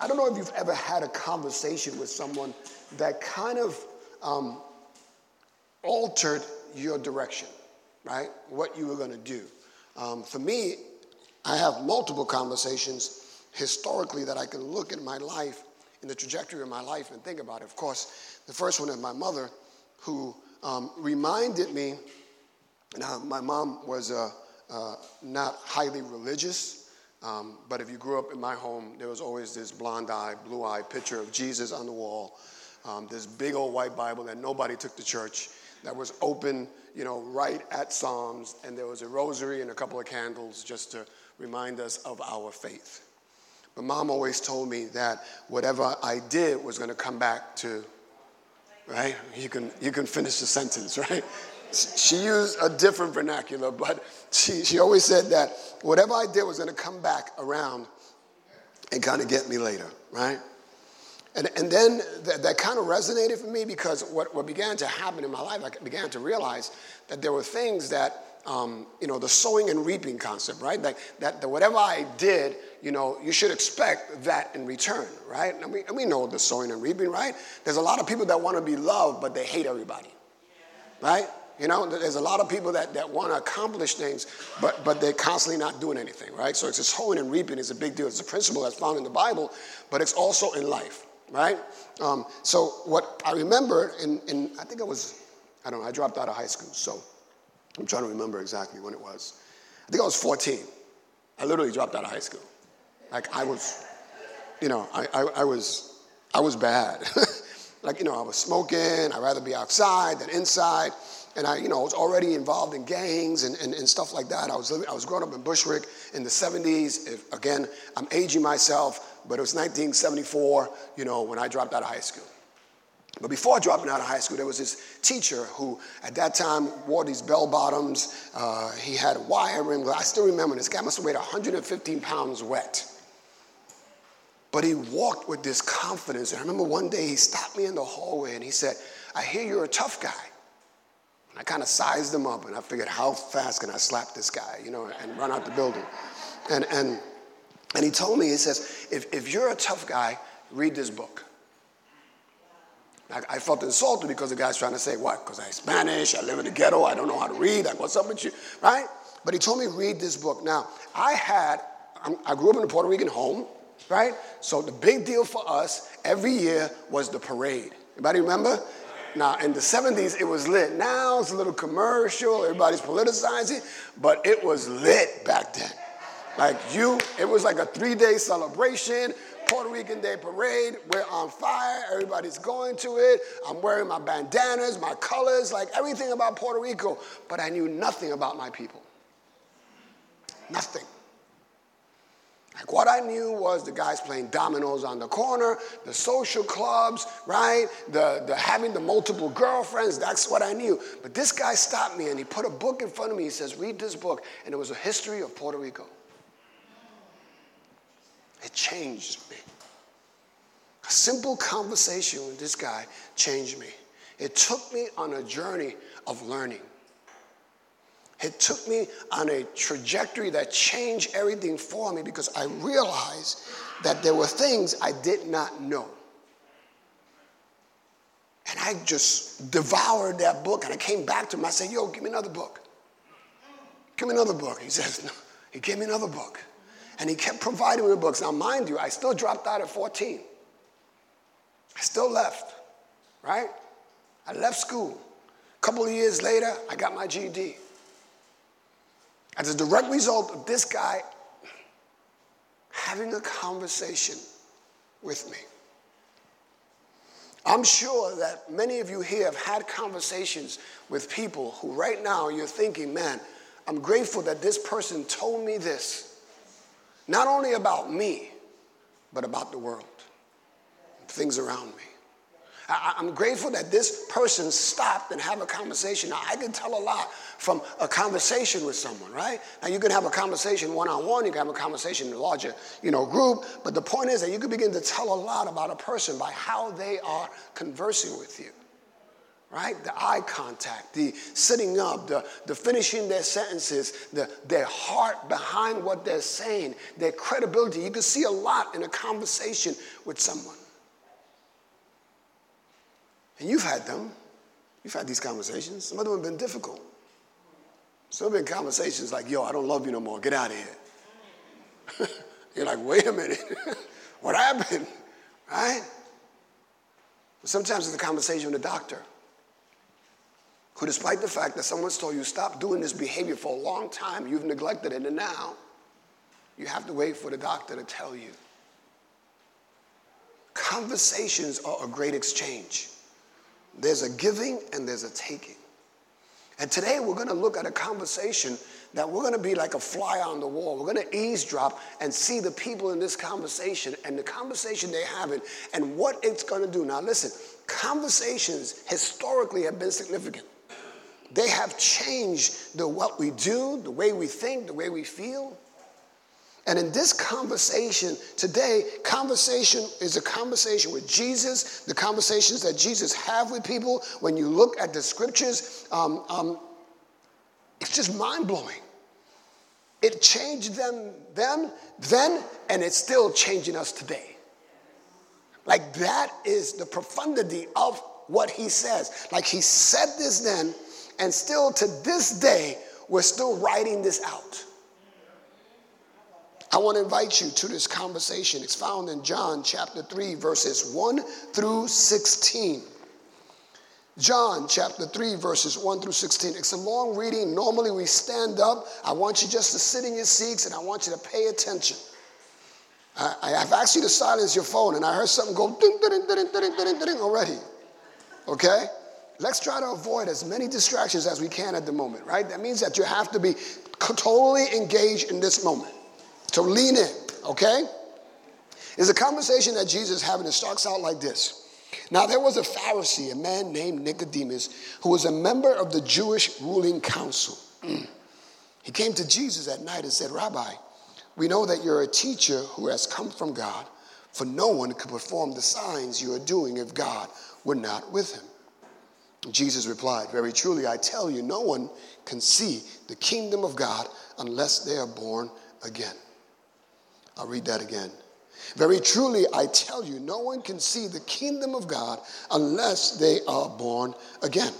I don't know if you've ever had a conversation with someone that kind of um, altered your direction, right? What you were going to do. Um, for me, I have multiple conversations historically that I can look at my life, in the trajectory of my life, and think about it. Of course, the first one is my mother, who um, reminded me. Now, my mom was uh, uh, not highly religious, um, but if you grew up in my home, there was always this blonde eye, blue eye picture of Jesus on the wall, um, this big old white Bible that nobody took to church that was open, you know, right at Psalms, and there was a rosary and a couple of candles just to remind us of our faith. But mom always told me that whatever I did was going to come back to, right? You can, you can finish the sentence, right? She used a different vernacular, but she, she always said that whatever I did was going to come back around and kind of get me later, right? And, and then that, that kind of resonated for me because what, what began to happen in my life, I began to realize that there were things that, um, you know, the sowing and reaping concept, right? That, that, that whatever I did, you know, you should expect that in return, right? And we, and we know the sowing and reaping, right? There's a lot of people that want to be loved, but they hate everybody, right? You know, there's a lot of people that, that want to accomplish things, but, but they're constantly not doing anything, right? So it's this sowing and reaping is a big deal. It's a principle that's found in the Bible, but it's also in life, right? Um, so what I remember in, in, I think I was, I don't know, I dropped out of high school, so I'm trying to remember exactly when it was. I think I was 14. I literally dropped out of high school. Like I was, you know, I, I, I was, I was bad. like, you know, I was smoking. I'd rather be outside than inside. And I, you know, I was already involved in gangs and, and, and stuff like that. I was, living, I was growing up in Bushwick in the 70s. If, again, I'm aging myself but it was 1974, you know, when I dropped out of high school. But before dropping out of high school, there was this teacher who, at that time, wore these bell bottoms. Uh, he had a wire rim. I still remember this guy must have weighed 115 pounds wet. But he walked with this confidence. And I remember one day he stopped me in the hallway and he said, I hear you're a tough guy. And I kind of sized him up and I figured, how fast can I slap this guy, you know, and run out the building? And, and and he told me, he says, if, if you're a tough guy, read this book. I, I felt insulted because the guy's trying to say, what? Because I'm Spanish, I live in the ghetto, I don't know how to read, like, what's up with you, right? But he told me, read this book. Now, I had, I grew up in a Puerto Rican home, right? So the big deal for us every year was the parade. Anybody remember? Now, in the 70s, it was lit. Now it's a little commercial, everybody's politicizing, but it was lit back then. Like you, it was like a three day celebration. Puerto Rican Day Parade. We're on fire. Everybody's going to it. I'm wearing my bandanas, my colors, like everything about Puerto Rico. But I knew nothing about my people. Nothing. Like what I knew was the guys playing dominoes on the corner, the social clubs, right? The, the having the multiple girlfriends, that's what I knew. But this guy stopped me and he put a book in front of me. He says, read this book. And it was a history of Puerto Rico. It changed me. A simple conversation with this guy changed me. It took me on a journey of learning. It took me on a trajectory that changed everything for me because I realized that there were things I did not know. And I just devoured that book and I came back to him. I said, Yo, give me another book. Give me another book. He says, no. He gave me another book. And he kept providing me with books. Now, mind you, I still dropped out at 14. I still left, right? I left school. A couple of years later, I got my GED. As a direct result of this guy having a conversation with me. I'm sure that many of you here have had conversations with people who right now you're thinking, man, I'm grateful that this person told me this not only about me, but about the world, things around me. I, am grateful that this person stopped and have a conversation. Now, I can tell a lot from a conversation with someone, right? Now, you can have a conversation one-on-one, you can have a conversation in a larger, you know, group, but the point is that you can begin to tell a lot about a person by how they are conversing with you. right? The eye contact, the sitting up, the, the finishing their sentences, the, their heart behind what they're saying, their credibility. You can see a lot in a conversation with someone. And you've had them. You've had these conversations. Some of them have been difficult. Some have been conversations like, yo, I don't love you no more. Get out of here. You're like, wait a minute. what happened? Right? But sometimes it's a conversation with a doctor who, despite the fact that someone's told you, stop doing this behavior for a long time, you've neglected it, and now you have to wait for the doctor to tell you. Conversations are a great exchange. There's a giving and there's a taking. And today we're going to look at a conversation that we're going to be like a fly on the wall. We're going to eavesdrop and see the people in this conversation and the conversation they're having and what it's going to do. Now, listen, conversations historically have been significant. They have changed the what we do, the way we think, the way we feel. And in this conversation today, conversation is a conversation with Jesus, the conversations that Jesus have with people. When you look at the scriptures, um, um, it's just mind blowing. It changed them then, then, and it's still changing us today. Like that is the profundity of what he says. Like he said this then, and still to this day, we're still writing this out. I want to invite you to this conversation. It's found in John chapter 3, verses 1 through 16. John chapter 3, verses 1 through 16. It's a long reading. Normally we stand up. I want you just to sit in your seats and I want you to pay attention. I, have asked you to silence your phone and I heard something go ding, ding, ding, ding, ding, ding, already. Okay? Let's try to avoid as many distractions as we can at the moment, right? That means that you have to be totally engaged in this moment. To lean in, okay? Is a conversation that Jesus is having. It starts out like this. Now, there was a Pharisee, a man named Nicodemus, who was a member of the Jewish ruling council. he came to Jesus at night and said, Rabbi, we know that you're a teacher who has come from God, for no one could perform the signs you are doing if God were not with him. Jesus replied, Very truly, I tell you, no one can see the kingdom of God unless they are born again. I'll read that again. Very truly, I tell you, no one can see the kingdom of God unless they are born again.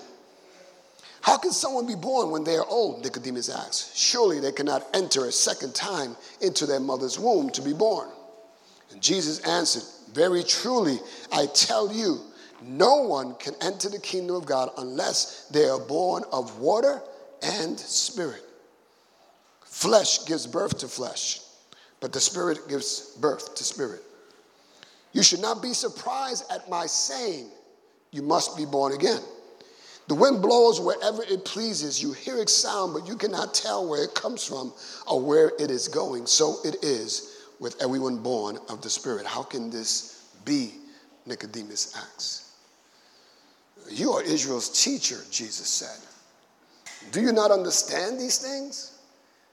How can someone be born when they are old? Nicodemus asked. Surely they cannot enter a second time into their mother's womb to be born. And Jesus answered, Very truly, I tell you, no one can enter the kingdom of God unless they are born of water and spirit. Flesh gives birth to flesh but the Spirit gives birth to spirit. You should not be surprised at my saying, You must be born again. The wind blows wherever it pleases. You hear its sound, but you cannot tell where it comes from or where it is going. So it is with everyone born of the Spirit. How can this be? Nicodemus asks. You are Israel's teacher, Jesus said. Do you not understand these things?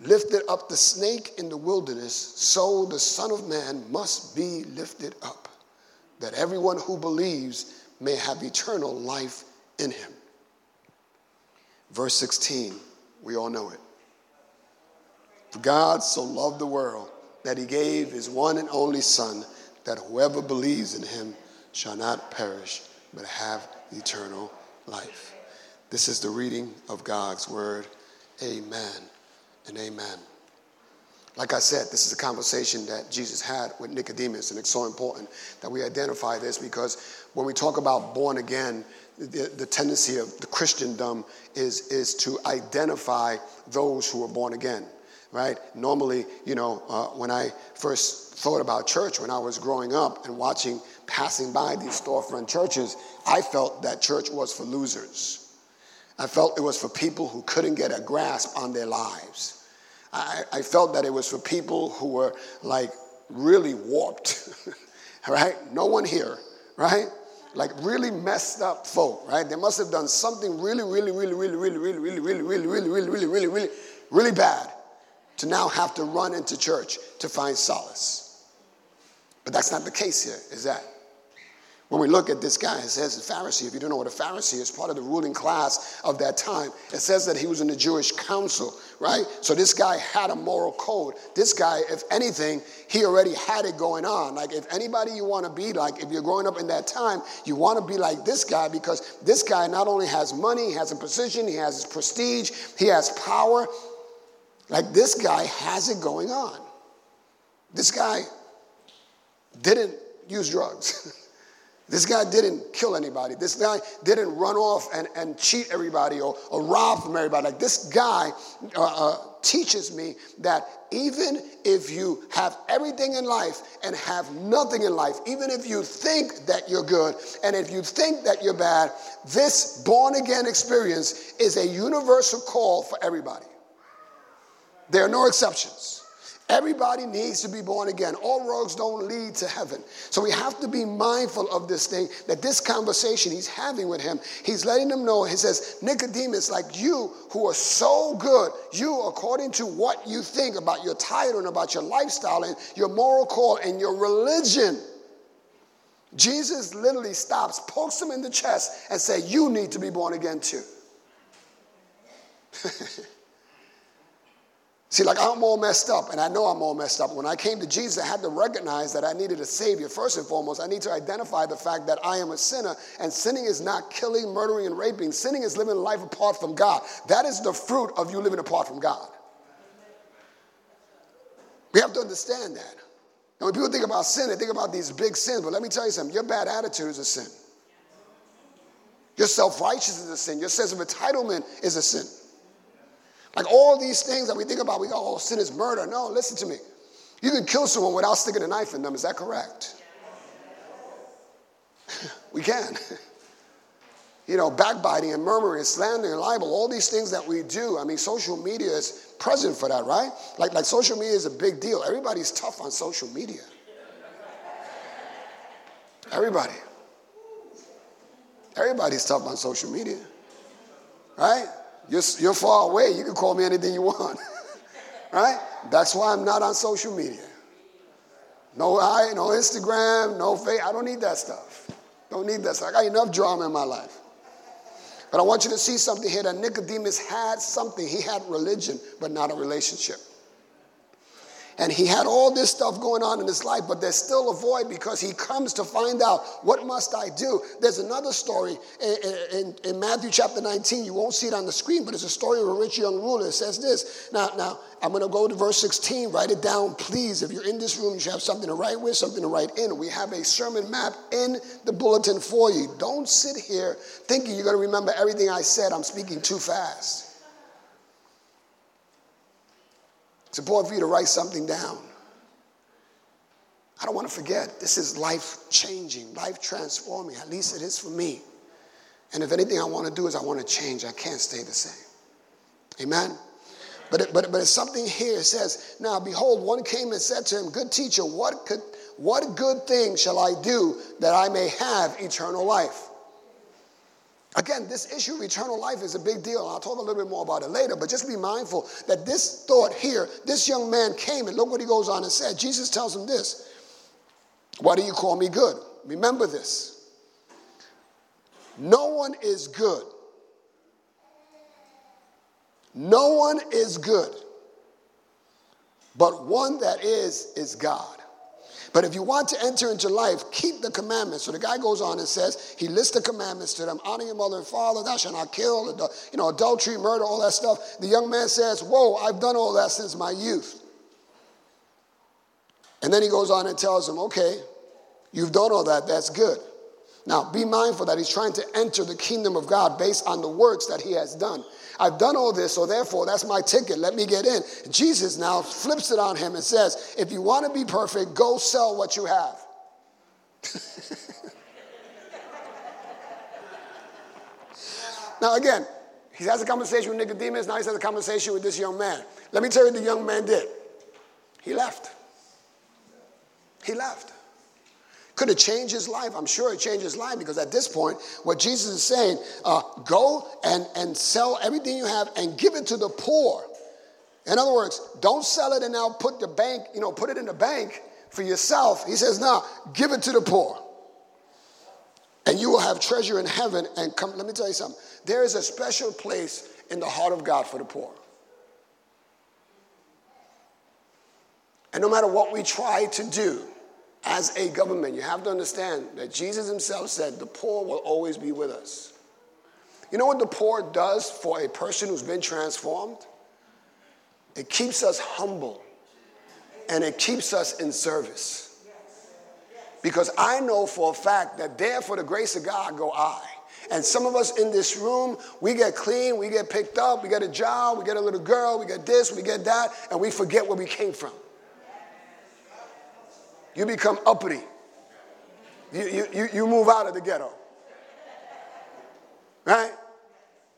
lifted up the snake in the wilderness, so the Son of Man must be lifted up, that everyone who believes may have eternal life in him. Verse 16, we all know it. For God so loved the world that he gave his one and only Son, that whoever believes in him shall not perish, but have eternal life. This is the reading of God's word. Amen and amen. Like I said, this is a conversation that Jesus had with Nicodemus, and it's so important that we identify this because when we talk about born again, the, the tendency of the Christendom is, is to identify those who are born again, right? Normally, you know, uh, when I first thought about church when I was growing up and watching, passing by these storefront churches, I felt that church was for losers I felt it was for people who couldn't get a grasp on their lives. I, I felt that it was for people who were like really warped, right? No one here, right? Like really messed up folk, right? They must have done something really, really, really, really, really, really, really, really, really, really, really, really, really, really, really bad to now have to run into church to find solace. But that's not the case here, is that? When we look at this guy, it says Pharisee. If you don't know what a Pharisee is, part of the ruling class of that time. It says that he was in the Jewish council, right? So this guy had a moral code. This guy, if anything, he already had it going on. Like if anybody you want to be like, if you're growing up in that time, you want to be like this guy because this guy not only has money, he has a position, he has his prestige, he has power. Like this guy has it going on. This guy didn't use drugs. This guy didn't kill anybody. This guy didn't run off and, and cheat everybody or, or rob from everybody. Like this guy uh, uh, teaches me that even if you have everything in life and have nothing in life, even if you think that you're good and if you think that you're bad, this born again experience is a universal call for everybody. There are no exceptions. Everybody needs to be born again. All roads don't lead to heaven. So we have to be mindful of this thing that this conversation he's having with him, he's letting them know. He says, Nicodemus, like you who are so good, you, according to what you think about your title and about your lifestyle and your moral call and your religion, Jesus literally stops, pokes him in the chest, and say, You need to be born again too. See, like I'm all messed up, and I know I'm all messed up. When I came to Jesus, I had to recognize that I needed a Savior. First and foremost, I need to identify the fact that I am a sinner, and sinning is not killing, murdering, and raping. Sinning is living life apart from God. That is the fruit of you living apart from God. We have to understand that. And when people think about sin, they think about these big sins, but let me tell you something your bad attitude is a sin. Your self righteousness is a sin. Your sense of entitlement is a sin. Like all these things that we think about, we go, oh, sin is murder. No, listen to me. You can kill someone without sticking a knife in them. Is that correct? we can. you know, backbiting and murmuring and slandering and libel, all these things that we do. I mean, social media is present for that, right? Like, like social media is a big deal. Everybody's tough on social media. Everybody. Everybody's tough on social media, right? You're, you're far away. You can call me anything you want. right? That's why I'm not on social media. No I, no Instagram, no face. I don't need that stuff. Don't need that stuff. I got enough drama in my life. But I want you to see something here that Nicodemus had something. He had religion, but not a relationship. And he had all this stuff going on in his life, but there's still a void because he comes to find out what must I do. There's another story in, in, in, Matthew chapter 19. You won't see it on the screen, but it's a story of a rich young ruler. It says this. Now, now I'm going to go to verse 16. Write it down, please. If you're in this room, you have something to write with, something to write in. We have a sermon map in the bulletin for you. Don't sit here thinking you're going to remember everything I said. I'm speaking too fast. It's important for you to write something down. I don't want to forget. This is life changing, life transforming. At least it is for me. And if anything I want to do is I want to change, I can't stay the same. Amen? But, it, but, but it's something here. It says, Now behold, one came and said to him, Good teacher, what, could, what good thing shall I do that I may have eternal life? Again, this issue of eternal life is a big deal. I'll talk a little bit more about it later, but just be mindful that this thought here, this young man came and look what he goes on and said. Jesus tells him this Why do you call me good? Remember this. No one is good. No one is good, but one that is, is God. But if you want to enter into life, keep the commandments. So the guy goes on and says, he lists the commandments to them honor your mother and father, thou shalt not kill, you know, adultery, murder, all that stuff. The young man says, Whoa, I've done all that since my youth. And then he goes on and tells him, Okay, you've done all that, that's good. Now, be mindful that he's trying to enter the kingdom of God based on the works that he has done. I've done all this, so therefore that's my ticket. Let me get in. Jesus now flips it on him and says, If you want to be perfect, go sell what you have. now, again, He has a conversation with Nicodemus, now he has a conversation with this young man. Let me tell you what the young man did. He left. He left. Could have changed his life. I'm sure it changed his life because at this point, what Jesus is saying, uh, go and, and sell everything you have and give it to the poor. In other words, don't sell it and now put the bank, you know, put it in the bank for yourself. He says, no, give it to the poor. And you will have treasure in heaven. And come, let me tell you something. There is a special place in the heart of God for the poor. And no matter what we try to do as a government, you have to understand that Jesus himself said the poor will always be with us. You know what the poor does for a person who's been transformed? It keeps us humble and it keeps us in service. Because I know for a fact that there, for the grace of God, go I. And some of us in this room, we get clean, we get picked up, we get a job, we get a little girl, we get this, we get that, and we forget where we came from. You become uppity. You, you, you move out of the ghetto. Right?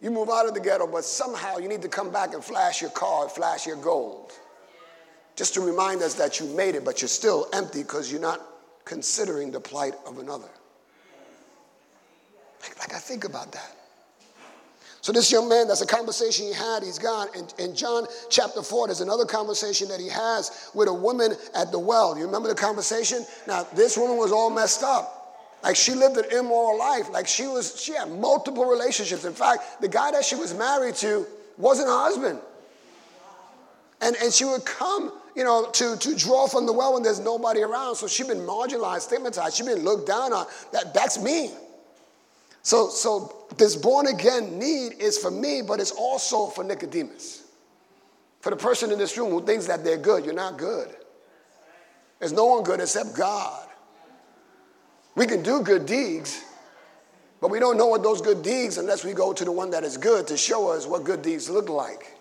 You move out of the ghetto, but somehow you need to come back and flash your card, flash your gold. Just to remind us that you made it, but you're still empty because you're not considering the plight of another. Like, like I think about that. So this young man, that's a conversation he had, he's gone. In, in John chapter 4, there's another conversation that he has with a woman at the well. You remember the conversation? Now, this woman was all messed up. Like she lived an immoral life. Like she was, she had multiple relationships. In fact, the guy that she was married to wasn't her husband. And, and she would come, you know, to, to draw from the well when there's nobody around. So she'd been marginalized, stigmatized. She'd been looked down on. That, that's me. So, so this born again need is for me, but it's also for Nicodemus. For the person in this room who thinks that they're good, you're not good. There's no one good except God. We can do good deeds, but we don't know what those good deeds unless we go to the one that is good to show us what good deeds look like.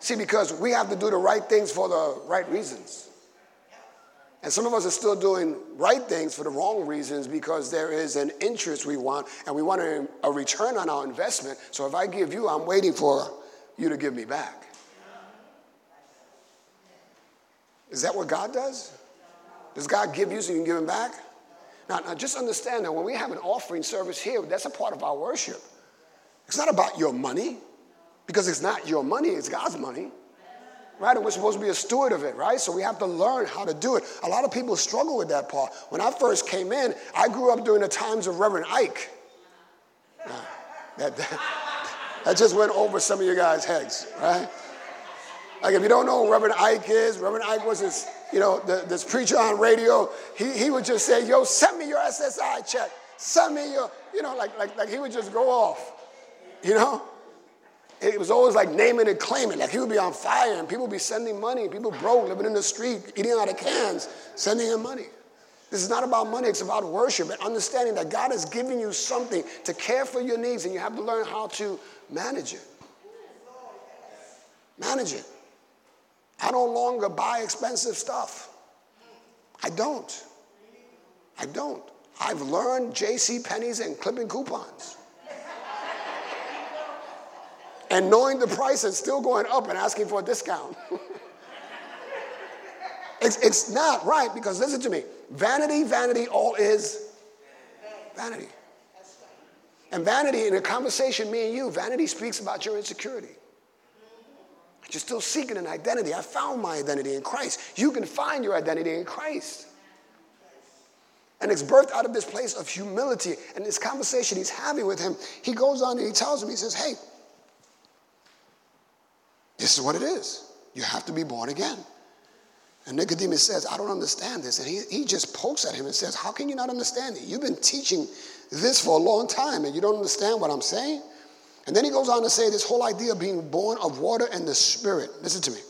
See, because we have to do the right things for the right reasons. And some of us are still doing right things for the wrong reasons because there is an interest we want and we want a, a return on our investment. So if I give you, I'm waiting for you to give me back. Is that what God does? Does God give you so you can give him back? Now, now, just understand that when we have an offering service here, that's a part of our worship. It's not about your money, because it's not your money, it's God's money. Right? And we're supposed to be a steward of it, right? So we have to learn how to do it. A lot of people struggle with that part. When I first came in, I grew up during the times of Reverend Ike. that, that, that just went over some of you guys' heads, right? Like if you don't know who Reverend Ike is, Reverend Ike was this you know, the, this preacher on radio, he, he would just say, yo, send me your SSI check. Send me your, you know, like, like, like he would just go off, you know? It was always like naming and claiming. Like he would be on fire and people would be sending money. People broke, living in the street, eating out of cans, sending him money. This is not about money, it's about worship and understanding that God has given you something to care for your needs and you have to learn how to manage it. Manage it. I no longer buy expensive stuff. I don't. I don't. I've learned J.C. Penney's and clipping coupons. And knowing the price and still going up and asking for a discount. it's, it's not right because listen to me. Vanity, vanity, all is vanity. And vanity, in a conversation, me and you, vanity speaks about your insecurity. You're still seeking an identity. I found my identity in Christ. You can find your identity in Christ. And it's birthed out of this place of humility. And this conversation he's having with him, he goes on and he tells him, he says, Hey, this is what it is. You have to be born again. And Nicodemus says, I don't understand this. And he, he just pokes at him and says, How can you not understand it? You've been teaching this for a long time and you don't understand what I'm saying? And then he goes on to say this whole idea of being born of water and the spirit. Listen to me.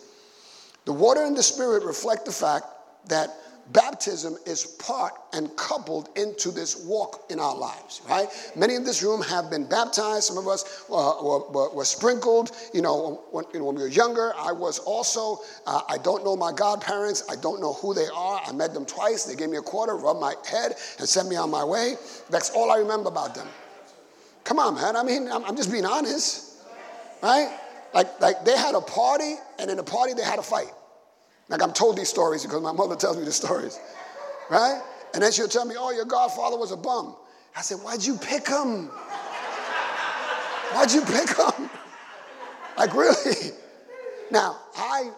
The water and the spirit reflect the fact that baptism is part and coupled into this walk in our lives, right? Many in this room have been baptized. Some of us uh, were, were, sprinkled. You know when, you know, when, we were younger, I was also. Uh, I don't know my godparents. I don't know who they are. I met them twice. They gave me a quarter, rubbed my head, and sent me on my way. That's all I remember about them. Come on, man. I mean, I'm, I'm just being honest. right? Like, like they had a party, and in the party they had a fight. Like I'm told these stories because my mother tells me the stories, right? And then she'll tell me, oh, your godfather was a bum. I said, why'd you pick him? Why'd you pick him? Like, really? Now, I,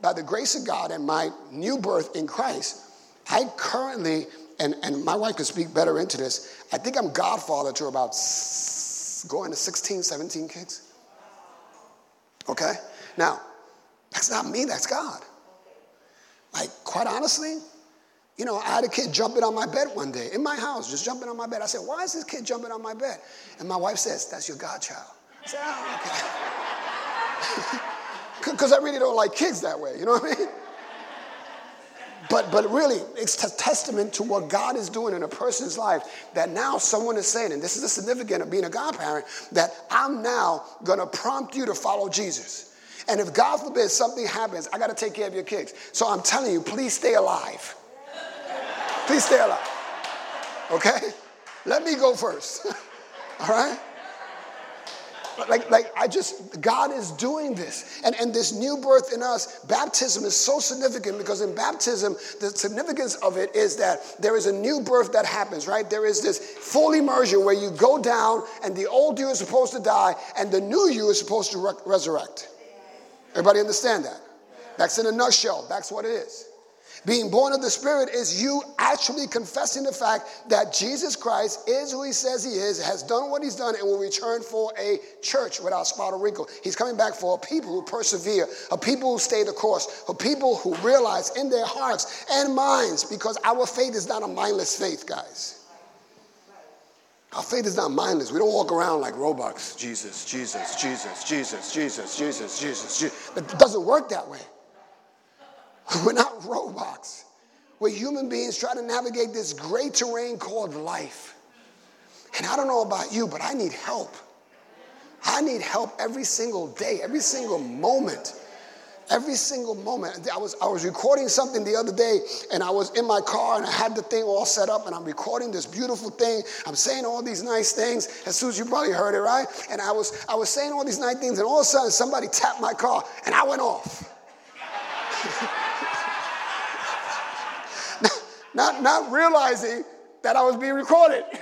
by the grace of God and my new birth in Christ, I currently, and, and my wife can speak better into this, I think I'm godfather to about going to 16, 17 kids. Okay? Now, that's not me, that's God. Like, quite honestly, you know, I had a kid jumping on my bed one day in my house, just jumping on my bed. I said, Why is this kid jumping on my bed? And my wife says, That's your godchild. I said, Oh, okay. Because I really don't like kids that way, you know what I mean? But, but really, it's a testament to what God is doing in a person's life that now someone is saying, and this is the significance of being a godparent, that I'm now to prompt you to follow Jesus. And if God forbid something happens, I got to take care of your kids. So I'm telling you, please stay alive. Please stay alive. Okay? Let me go first. All right? like, like I just, God is doing this. And, and this new birth in us, baptism is so significant because in baptism, the significance of it is that there is a new birth that happens, right? There is this full immersion where you go down and the old you is supposed to die and the new you is supposed to re- resurrect. Everybody understand that? That's in a nutshell. That's what it is. Being born of the Spirit is you actually confessing the fact that Jesus Christ is who he says he is, has done what he's done, and will return for a church without spot or wrinkle. He's coming back for a people who persevere, a people who stay the course, a people who realize in their hearts and minds, because our faith is not a mindless faith, guys. Our faith is not mindless. We don't walk around like robots. Jesus, Jesus, Jesus, Jesus, Jesus, Jesus, Jesus, Jesus. It doesn't work that way. We're not robots. We're human beings trying to navigate this great terrain called life. And I don't know about you, but I need help. I need help every single day, every single moment. Every single moment. I was, I was recording something the other day, and I was in my car, and I had the thing all set up, and I'm recording this beautiful thing. I'm saying all these nice things. As soon as you probably heard it, right? And I was, I was saying all these nice things, and all of a sudden, somebody tapped my car, and I went off. not, not realizing that I was being recorded.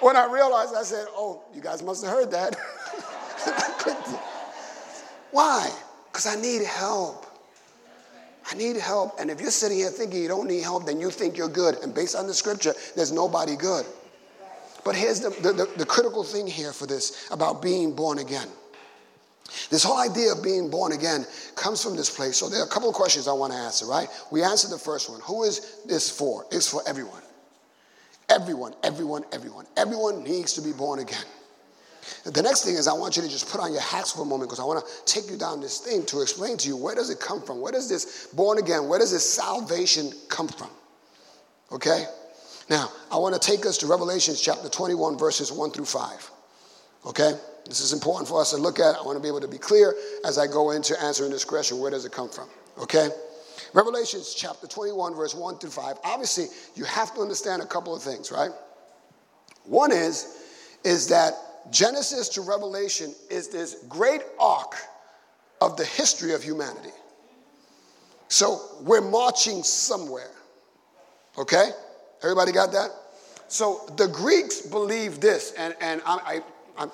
when I realized, I said, Oh, you guys must have heard that. Why? Because I need help. I need help. And if you're sitting here thinking you don't need help, then you think you're good. And based on the scripture, there's nobody good. But here's the, the, the, the critical thing here for this about being born again. This whole idea of being born again comes from this place. So there are a couple of questions I want to answer, right? We answered the first one. Who is this for? It's for everyone. Everyone, everyone, everyone. Everyone needs to be born again. The next thing is I want you to just put on your hats for a moment because I want to take you down this thing to explain to you where does it come from? Where does this born again, where does this salvation come from? Okay? Now, I want to take us to Revelation chapter 21, verses 1 through 5. Okay? This is important for us to look at. I want to be able to be clear as I go into answering this question where does it come from? Okay? Revelations chapter 21, verse 1 through 5. Obviously, you have to understand a couple of things, right? One is, is that Genesis to Revelation is this great arc of the history of humanity. So we're marching somewhere. Okay? Everybody got that? So the Greeks believe this, and, and I, I, I'm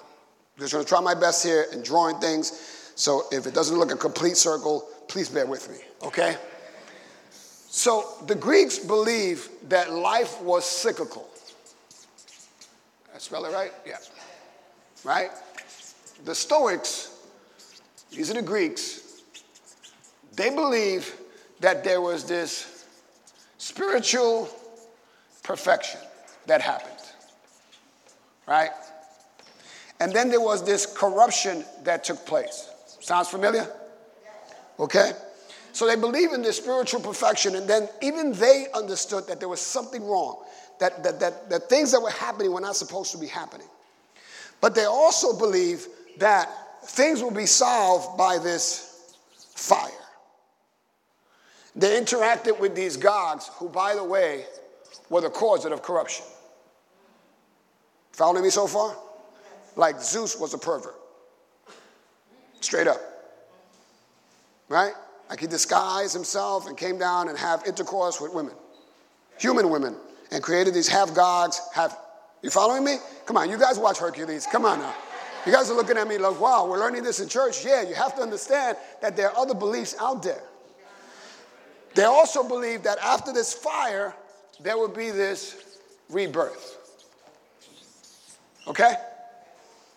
just going to try my best here in drawing things. So if it doesn't look a complete circle, please bear with me, okay? So the Greeks believe that life was cyclical. I spell it right? Yeah. Right? The Stoics, these are the Greeks, they believe that there was this spiritual perfection that happened. Right? And then there was this corruption that took place. Sounds familiar? Okay? So they believe in this spiritual perfection, and then even they understood that there was something wrong, that, that, that, that things that were happening were not supposed to be happening. But they also believe that things will be solved by this fire. They interacted with these gods, who, by the way, were the cause of corruption. Following me so far? like Zeus was a pervert. Straight up. Right? Like he disguised himself and came down and have intercourse with women, human women, and created these half gods, half. You following me? Come on, you guys watch Hercules. Come on now. You guys are looking at me like, wow, we're learning this in church. Yeah, you have to understand that there are other beliefs out there. They also believe that after this fire, there will be this rebirth. Okay?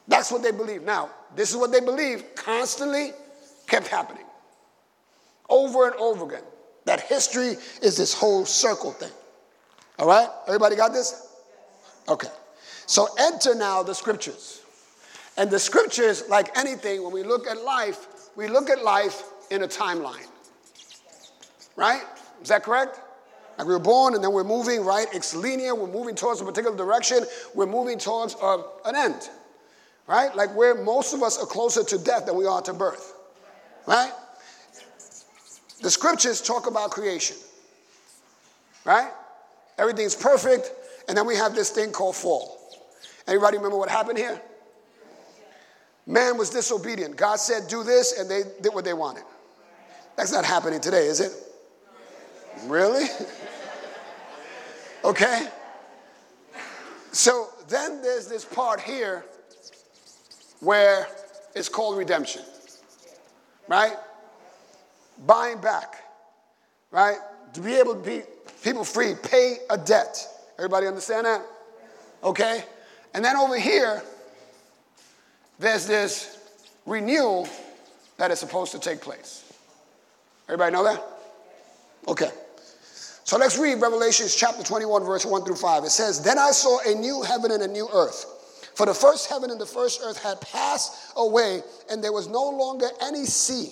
That's what they believe. Now, this is what they believe constantly kept happening. Over and over again. That history is this whole circle thing. All right? Everybody got this? Okay. So enter now the scriptures. And the scriptures, like anything, when we look at life, we look at life in a timeline. Right? Is that correct? Like we were born and then we're moving, right? It's linear. We're moving towards a particular direction. We're moving towards uh, an end, right? Like where most of us are closer to death than we are to birth, right? The scriptures talk about creation, right? Everything's perfect, and then we have this thing called fall. Anybody remember what happened here? Man was disobedient. God said, do this, and they did what they wanted. That's not happening today, is it? Really? okay. So then there's this part here where it's called redemption, right? Buying back, right? To be able to be people free, pay a debt. Everybody understand that? Okay? And then over here, there's this renewal that is supposed to take place. Everybody know that? Okay. So let's read Revelations chapter 21, verse 1 through 5. It says, Then I saw a new heaven and a new earth. For the first heaven and the first earth had passed away, and there was no longer any sea.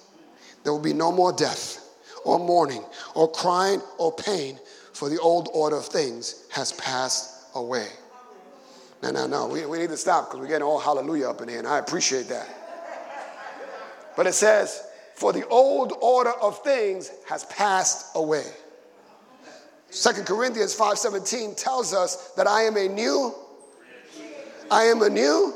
There will be no more death, or mourning, or crying, or pain, for the old order of things has passed away. No, no, no. We, we need to stop because we're getting all hallelujah up in here, and I appreciate that. But it says, for the old order of things has passed away. Second Corinthians 5:17 tells us that I am a new I am a new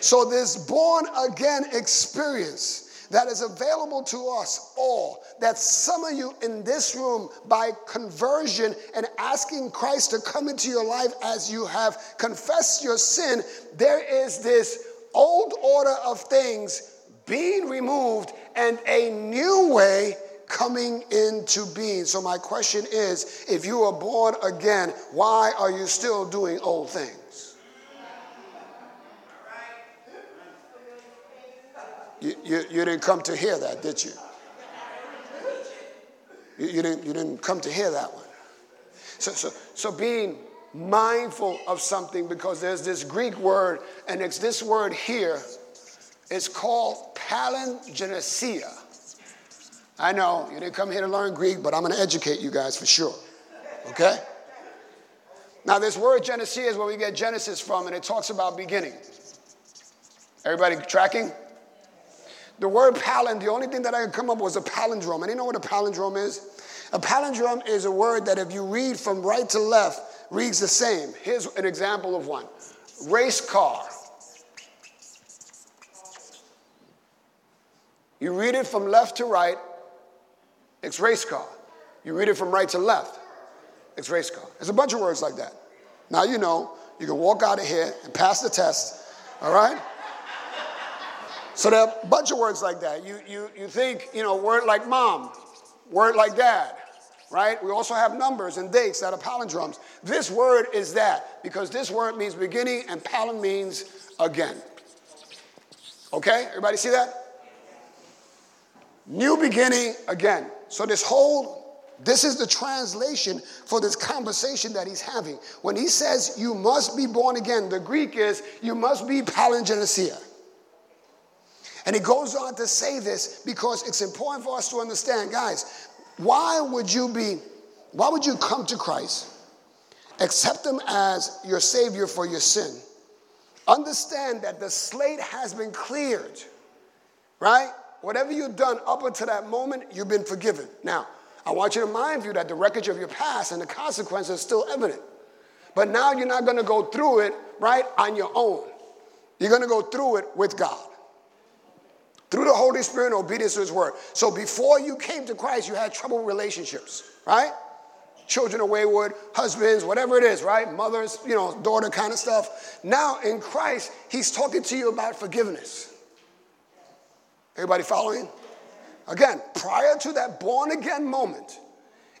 so this born again experience that is available to us all that some of you in this room by conversion and asking Christ to come into your life as you have confessed your sin there is this old order of things being removed and a new way coming into being. So, my question is if you are born again, why are you still doing old things? You, you, didn't come to hear that, did you? you? You, didn't, you didn't come to hear that one. So, so, so being mindful of something because there's this Greek word, and it's this word here it's called palingenesia. I know you didn't come here to learn Greek, but I'm going to educate you guys for sure. Okay? Now, this word genesia is where we get Genesis from, and it talks about beginning. Everybody tracking? The word palin, the only thing that I could come up with was a palindrome. And you know what a palindrome is? A palindrome is a word that if you read from right to left, reads the same. Here's an example of one race car. You read it from left to right, it's race car. You read it from right to left, it's race car. There's a bunch of words like that. Now you know you can walk out of here and pass the test, all right? So there are a bunch of words like that. You, you, you think, you know, word like mom, word like dad, right? We also have numbers and dates that are palindromes. This word is that because this word means beginning and palin means again. Okay? Everybody see that? New beginning again. So, this whole This is the translation for this conversation that he's having. When he says you must be born again, the Greek is you must be palingenesia. And he goes on to say this because it's important for us to understand, guys, why would you be, why would you come to Christ, accept him as your Savior for your sin? Understand that the slate has been cleared, right? Whatever you've done up until that moment, you've been forgiven. Now, I want you to mind you that the wreckage of your past and the consequences are still evident. But now you're not going to go through it, right, on your own. You're going to go through it with God through the Holy Spirit and obedience to His word. So before you came to Christ, you had trouble relationships, right? Children are wayward, husbands, whatever it is, right? Mothers, you know, daughter kind of stuff. Now in Christ, He's talking to you about forgiveness. Everybody following? Again, prior to that born again moment,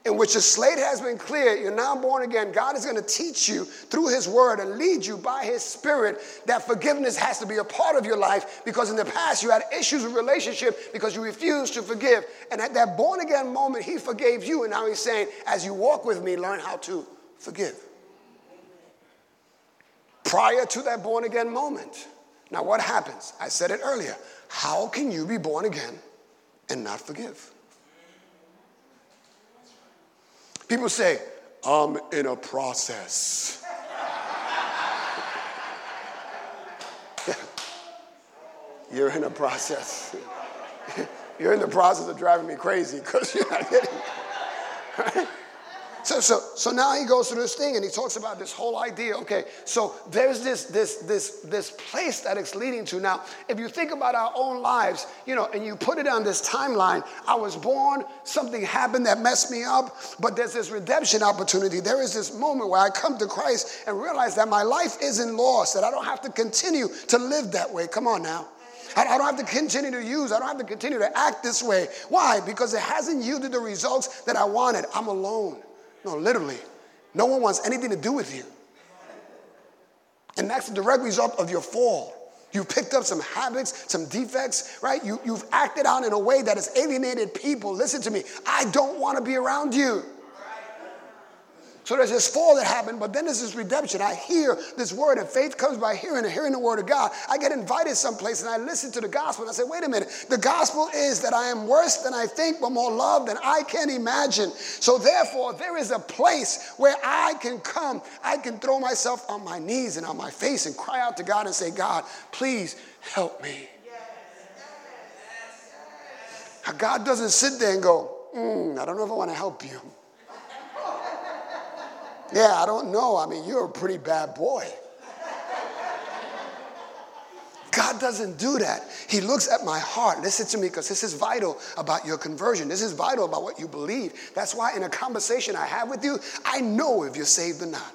in which the slate has been cleared, you're now born again. God is going to teach you through His Word and lead you by His Spirit that forgiveness has to be a part of your life because in the past you had issues with relationship because you refused to forgive. And at that born again moment, He forgave you. And now He's saying, as you walk with me, learn how to forgive. Prior to that born again moment. Now, what happens? I said it earlier. How can you be born again and not forgive? People say, I'm in a process. You're in a process. You're in the process of driving me crazy because you're not getting. Right? So, so, so now he goes through this thing and he talks about this whole idea. Okay, so there's this, this, this, this place that it's leading to. Now, if you think about our own lives, you know, and you put it on this timeline, I was born, something happened that messed me up, but there's this redemption opportunity. There is this moment where I come to Christ and realize that my life isn't lost, that I don't have to continue to live that way. Come on now. I don't have to continue to use, I don't have to continue to act this way. Why? Because it hasn't yielded the results that I wanted. I'm alone. No, literally. No one wants anything to do with you. And that's the direct result of your fall. You've picked up some habits, some defects, right? You, you've acted out in a way that has alienated people. Listen to me. I don't want to be around you. So there's this fall that happened, but then there's this redemption. I hear this word, and faith comes by hearing and hearing the word of God. I get invited someplace and I listen to the gospel, and I say, wait a minute. The gospel is that I am worse than I think, but more loved than I can imagine. So therefore, there is a place where I can come. I can throw myself on my knees and on my face and cry out to God and say, God, please help me. God doesn't sit there and go, mm, I don't know if I want to help you. Yeah, I don't know. I mean, you're a pretty bad boy. God doesn't do that. He looks at my heart. Listen to me because this is vital about your conversion. This is vital about what you believe. That's why in a conversation I have with you, I know if you're saved or not.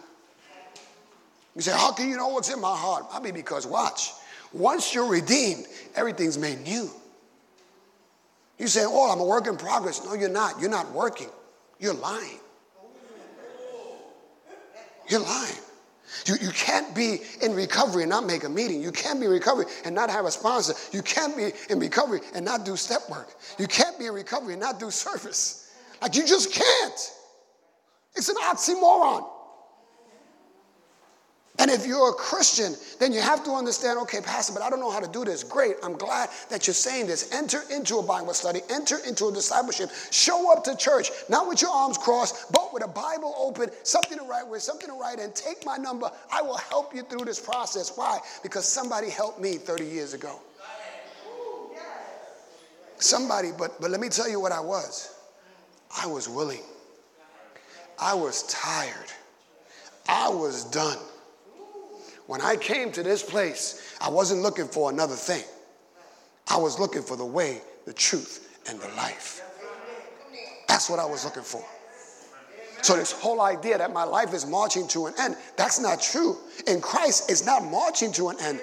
You say, How can you know what's in my heart? I mean, because watch, once you're redeemed, everything's made new. You say, Oh, I'm a work in progress. No, you're not. You're not working, you're lying. You're lying. You, you can't be in recovery and not make a meeting. You can't be in recovery and not have a sponsor. You can't be in recovery and not do step work. You can't be in recovery and not do service. Like you just can't. It's an oxymoron. And if you're a Christian, then you have to understand okay, Pastor, but I don't know how to do this. Great. I'm glad that you're saying this. Enter into a Bible study, enter into a discipleship. Show up to church, not with your arms crossed, but with a Bible open, something to write with, something to write, and take my number. I will help you through this process. Why? Because somebody helped me 30 years ago. Somebody, but, but let me tell you what I was. I was willing. I was tired. I was done. When I came to this place, I wasn't looking for another thing. I was looking for the way, the truth, and the life. That's what I was looking for. So, this whole idea that my life is marching to an end, that's not true. In Christ, it's not marching to an end.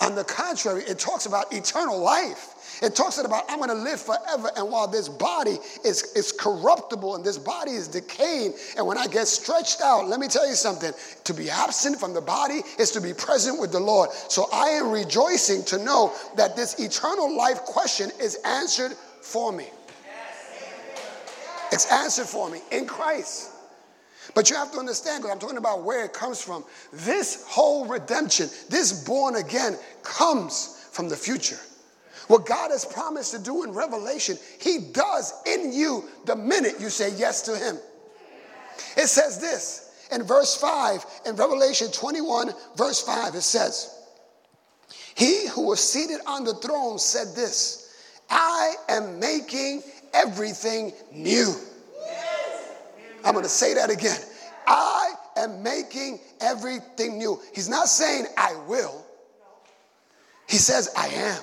On the contrary, it talks about eternal life. It talks about I'm going to live forever. And while this body is, is corruptible and this body is decaying, and when I get stretched out, let me tell you something to be absent from the body is to be present with the Lord. So I am rejoicing to know that this eternal life question is answered for me. It's answered for me in Christ. But you have to understand, because I'm talking about where it comes from. This whole redemption, this born again, comes from the future. What God has promised to do in Revelation, He does in you the minute you say yes to Him. It says this in verse 5, in Revelation 21, verse 5, it says, He who was seated on the throne said this I am making everything new. I'm going to say that again. I am making everything new. He's not saying I will, he says I am.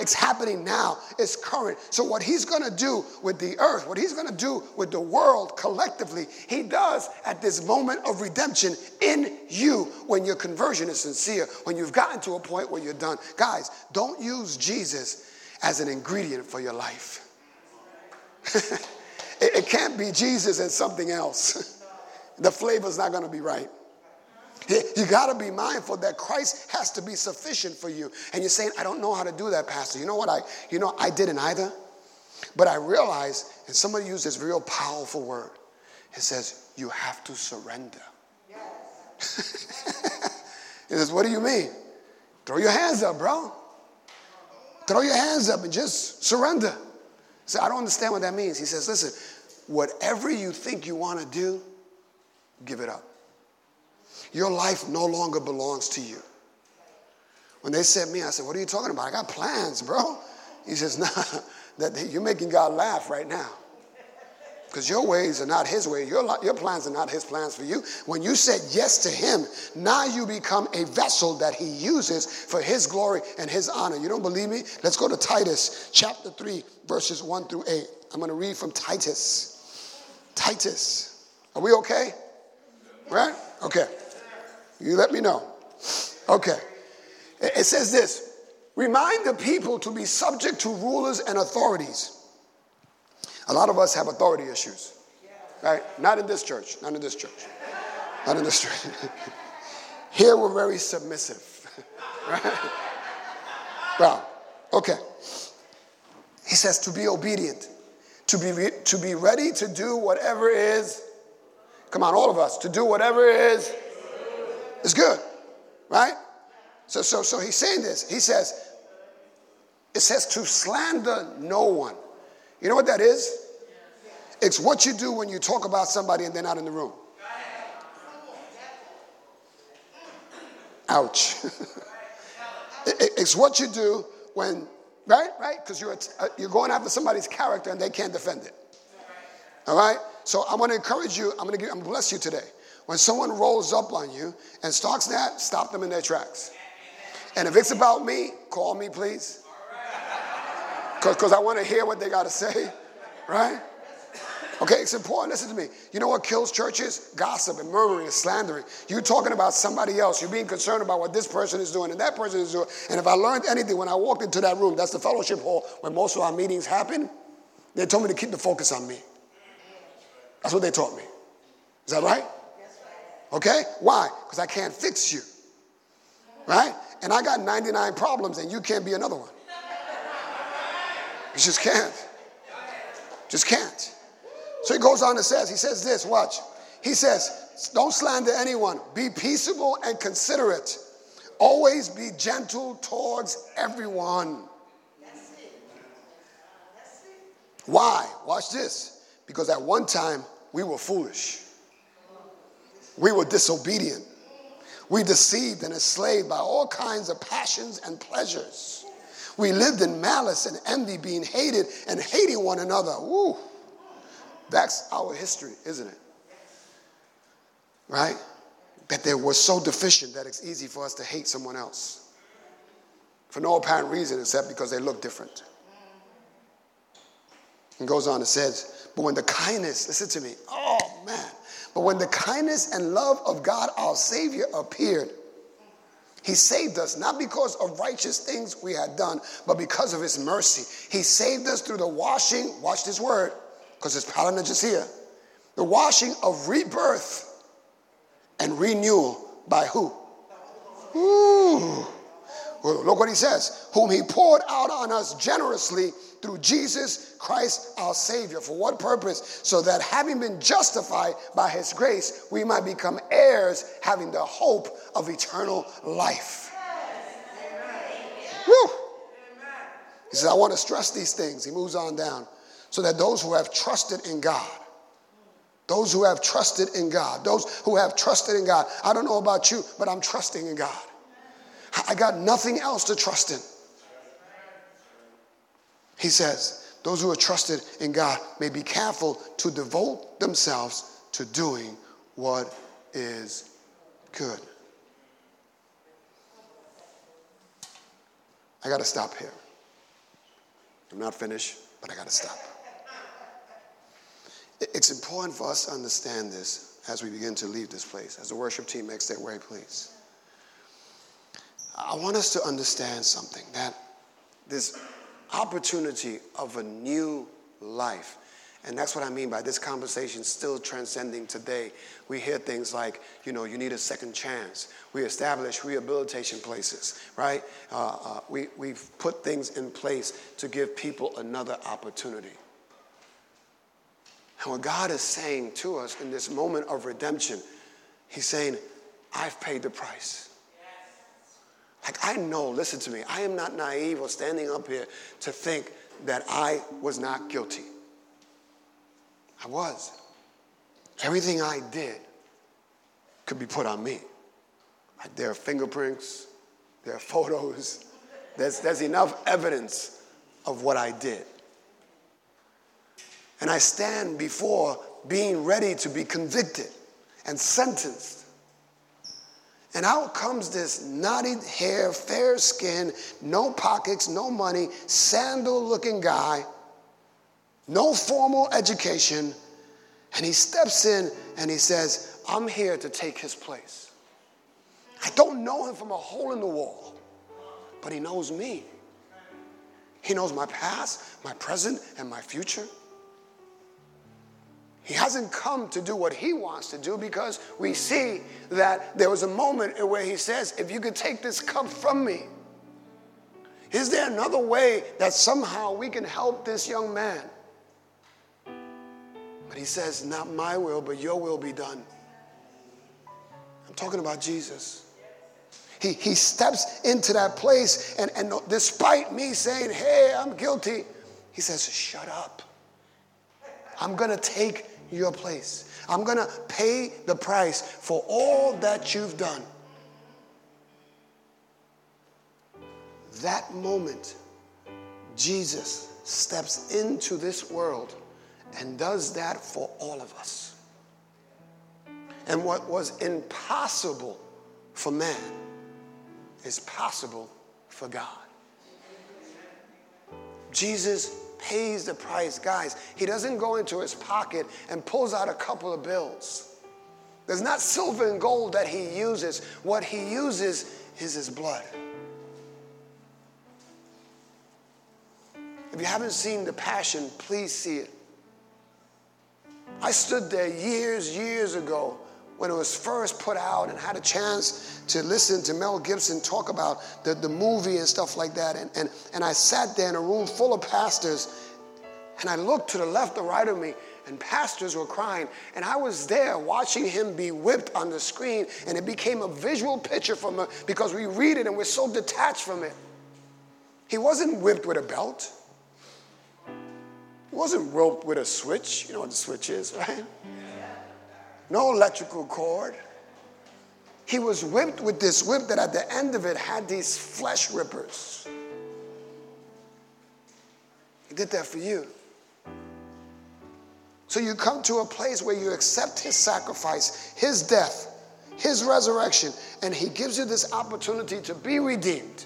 It's happening now. It's current. So, what he's going to do with the earth, what he's going to do with the world collectively, he does at this moment of redemption in you when your conversion is sincere, when you've gotten to a point where you're done. Guys, don't use Jesus as an ingredient for your life. it, it can't be Jesus and something else. the flavor's not going to be right. You got to be mindful that Christ has to be sufficient for you. And you're saying, I don't know how to do that, Pastor. You know what? I, you know, I didn't either. But I realized, and somebody used this real powerful word. It says, you have to surrender. Yes. he says, what do you mean? Throw your hands up, bro. Throw your hands up and just surrender. So I don't understand what that means. He says, listen, whatever you think you want to do, give it up. Your life no longer belongs to you. When they said me, I said, What are you talking about? I got plans, bro. He says, Nah, that you're making God laugh right now. Because your ways are not his way. Your, your plans are not his plans for you. When you said yes to him, now you become a vessel that he uses for his glory and his honor. You don't believe me? Let's go to Titus chapter 3, verses 1 through 8. I'm going to read from Titus. Titus. Are we okay? Right? Okay. You let me know. Okay. It says this remind the people to be subject to rulers and authorities. A lot of us have authority issues, right? Not in this church, not in this church, not in this church. Here we're very submissive, right? Well, okay. He says to be obedient, to be, re- to be ready to do whatever is, come on, all of us, to do whatever is it's good, right? So, so, so he's saying this. He says, it says to slander no one. You know what that is? It's what you do when you talk about somebody and they're not in the room. Ouch. it's what you do when, right, right? Because you're, uh, you're going after somebody's character and they can't defend it. All right? So I'm going to encourage you, I'm going to, I'm going to bless you today. When someone rolls up on you and stalks that, stop them in their tracks. And if it's about me, call me, please. Because I want to hear what they got to say, right? Okay, it's important. Listen to me. You know what kills churches? Gossip and murmuring and slandering. You're talking about somebody else. You're being concerned about what this person is doing and that person is doing. And if I learned anything when I walked into that room, that's the fellowship hall where most of our meetings happen, they told me to keep the focus on me. That's what they taught me. Is that right? Okay? Why? Because I can't fix you. Right? And I got 99 problems and you can't be another one. You just can't. Just can't. So he goes on and says, he says this, watch. He says, don't slander anyone. Be peaceable and considerate. Always be gentle towards everyone. Why? Watch this. Because at one time we were foolish. We were disobedient. We deceived and enslaved by all kinds of passions and pleasures. We lived in malice and envy, being hated and hating one another. Woo. That's our history, isn't it? Right? That they were so deficient that it's easy for us to hate someone else. For no apparent reason except because they look different. And goes on and says, but when the kindness, listen to me, oh man, but when the kindness and love of God our Savior appeared, he saved us not because of righteous things we had done, but because of his mercy. He saved us through the washing, watch this word, because it's here. The washing of rebirth and renewal by who? Ooh. Look what he says. Whom he poured out on us generously through Jesus Christ our Savior. For what purpose? So that having been justified by his grace, we might become heirs, having the hope of eternal life. Woo! He says, I want to stress these things. He moves on down. So that those who have trusted in God, those who have trusted in God, those who have trusted in God. I don't know about you, but I'm trusting in God. I got nothing else to trust in. He says, those who are trusted in God may be careful to devote themselves to doing what is good. I got to stop here. I'm not finished, but I got to stop. It's important for us to understand this as we begin to leave this place, as the worship team makes their way, please. I want us to understand something that this opportunity of a new life, and that's what I mean by this conversation still transcending today. We hear things like, you know, you need a second chance. We establish rehabilitation places, right? Uh, uh, we, we've put things in place to give people another opportunity. And what God is saying to us in this moment of redemption, He's saying, I've paid the price. Like, I know, listen to me, I am not naive or standing up here to think that I was not guilty. I was. Everything I did could be put on me. Like, there are fingerprints, there are photos, there's, there's enough evidence of what I did. And I stand before being ready to be convicted and sentenced. And out comes this knotted hair, fair skin, no pockets, no money, sandal looking guy, no formal education. And he steps in and he says, I'm here to take his place. I don't know him from a hole in the wall, but he knows me. He knows my past, my present, and my future. He hasn't come to do what he wants to do because we see that there was a moment where he says, If you could take this cup from me, is there another way that somehow we can help this young man? But he says, Not my will, but your will be done. I'm talking about Jesus. He, he steps into that place, and, and despite me saying, Hey, I'm guilty, he says, Shut up. I'm going to take your place. I'm going to pay the price for all that you've done. That moment, Jesus steps into this world and does that for all of us. And what was impossible for man is possible for God. Jesus pays the price. Guys, he doesn't go into his pocket and pulls out a couple of bills. There's not silver and gold that he uses. What he uses is his blood. If you haven't seen The Passion, please see it. I stood there years, years ago when it was first put out and had a chance to listen to Mel Gibson talk about the, the movie and stuff like that. And, and, and I sat there in a room full of pastors and I looked to the left or right of me and pastors were crying. And I was there watching him be whipped on the screen and it became a visual picture from me because we read it and we're so detached from it. He wasn't whipped with a belt. He wasn't roped with a switch. You know what the switch is, right? No electrical cord. He was whipped with this whip that at the end of it had these flesh rippers. He did that for you. So you come to a place where you accept his sacrifice, his death, his resurrection, and he gives you this opportunity to be redeemed,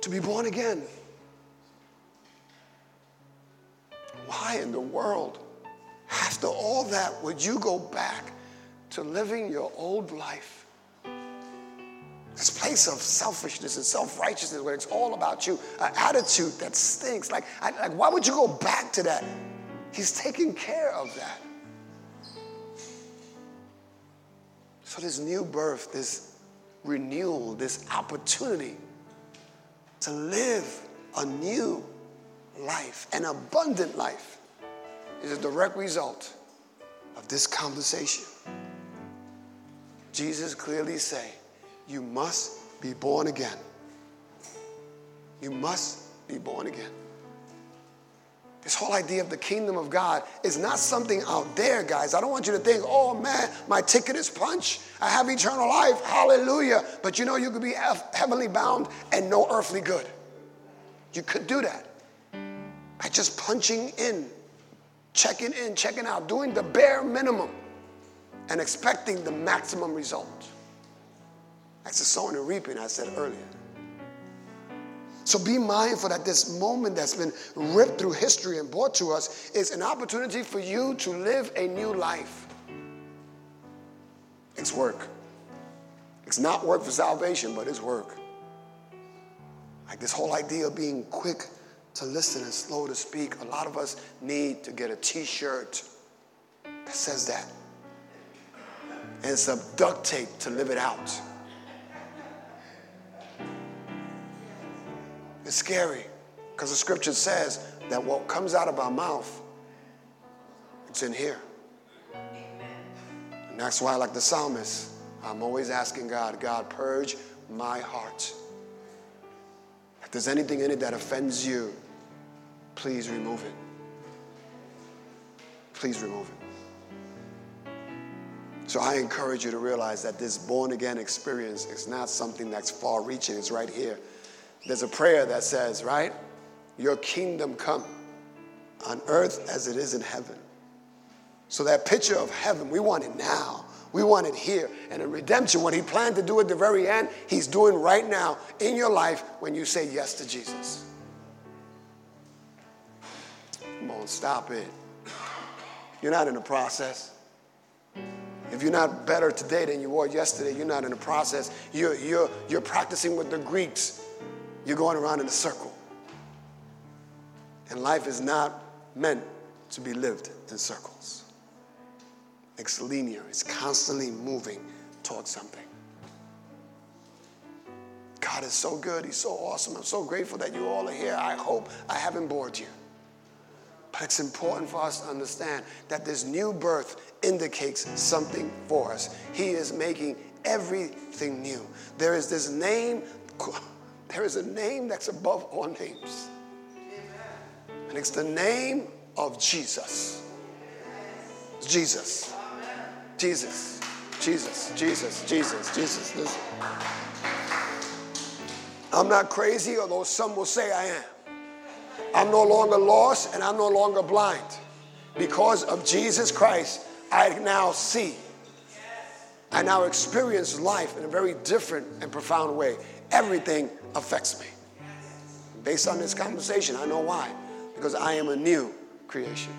to be born again. Why in the world after all that, would you go back to living your old life? This place of selfishness and self righteousness where it's all about you, an attitude that stinks. Like, I, like, why would you go back to that? He's taking care of that. So, this new birth, this renewal, this opportunity to live a new life, an abundant life, is a direct result of this conversation. Jesus clearly say, you must be born again. You must be born again. This whole idea of the kingdom of God is not something out there, guys. I don't want you to think, oh man, my ticket is punched. I have eternal life. Hallelujah. But you know, you could be heavenly bound and no earthly good. You could do that by just punching in, checking in, checking out, doing the bare minimum and expecting the maximum result. That's the sowing and reaping I said earlier. So be mindful that this moment that's been ripped through history and brought to us is an opportunity for you to live a new life. It's work. It's not work for salvation, but it's work. Like this whole idea of being quick to listen and slow to speak. A lot of us need to get a t shirt that says that. And some duct tape to live it out. It's scary because the scripture says that what comes out of our mouth, it's in here. And that's why, like the psalmist, I'm always asking God, God, purge my heart. If there's anything in it that offends you, please remove it. Please remove it. So I encourage you to realize that this born again experience is not something that's far reaching, it's right here. There's a prayer that says, right? Your kingdom come on earth as it is in heaven. So that picture of heaven, we want it now. We want it here. And in redemption, what he planned to do at the very end, he's doing right now in your life when you say yes to Jesus. Stop it. You're not in a process. If you're not better today than you were yesterday, you're not in a process. You're, you're, you're practicing with the Greeks you're going around in a circle. And life is not meant to be lived in circles. It's linear, it's constantly moving towards something. God is so good, He's so awesome. I'm so grateful that you all are here. I hope I haven't bored you. But it's important for us to understand that this new birth indicates something for us. He is making everything new. There is this name there is a name that's above all names. And it's the name of Jesus. Jesus. Jesus. Jesus. Jesus. Jesus. Jesus. Listen. I'm not crazy, although some will say I am. I'm no longer lost and I'm no longer blind. Because of Jesus Christ, I now see. I now experience life in a very different and profound way. Everything affects me. Based on this conversation, I know why. Because I am a new creation.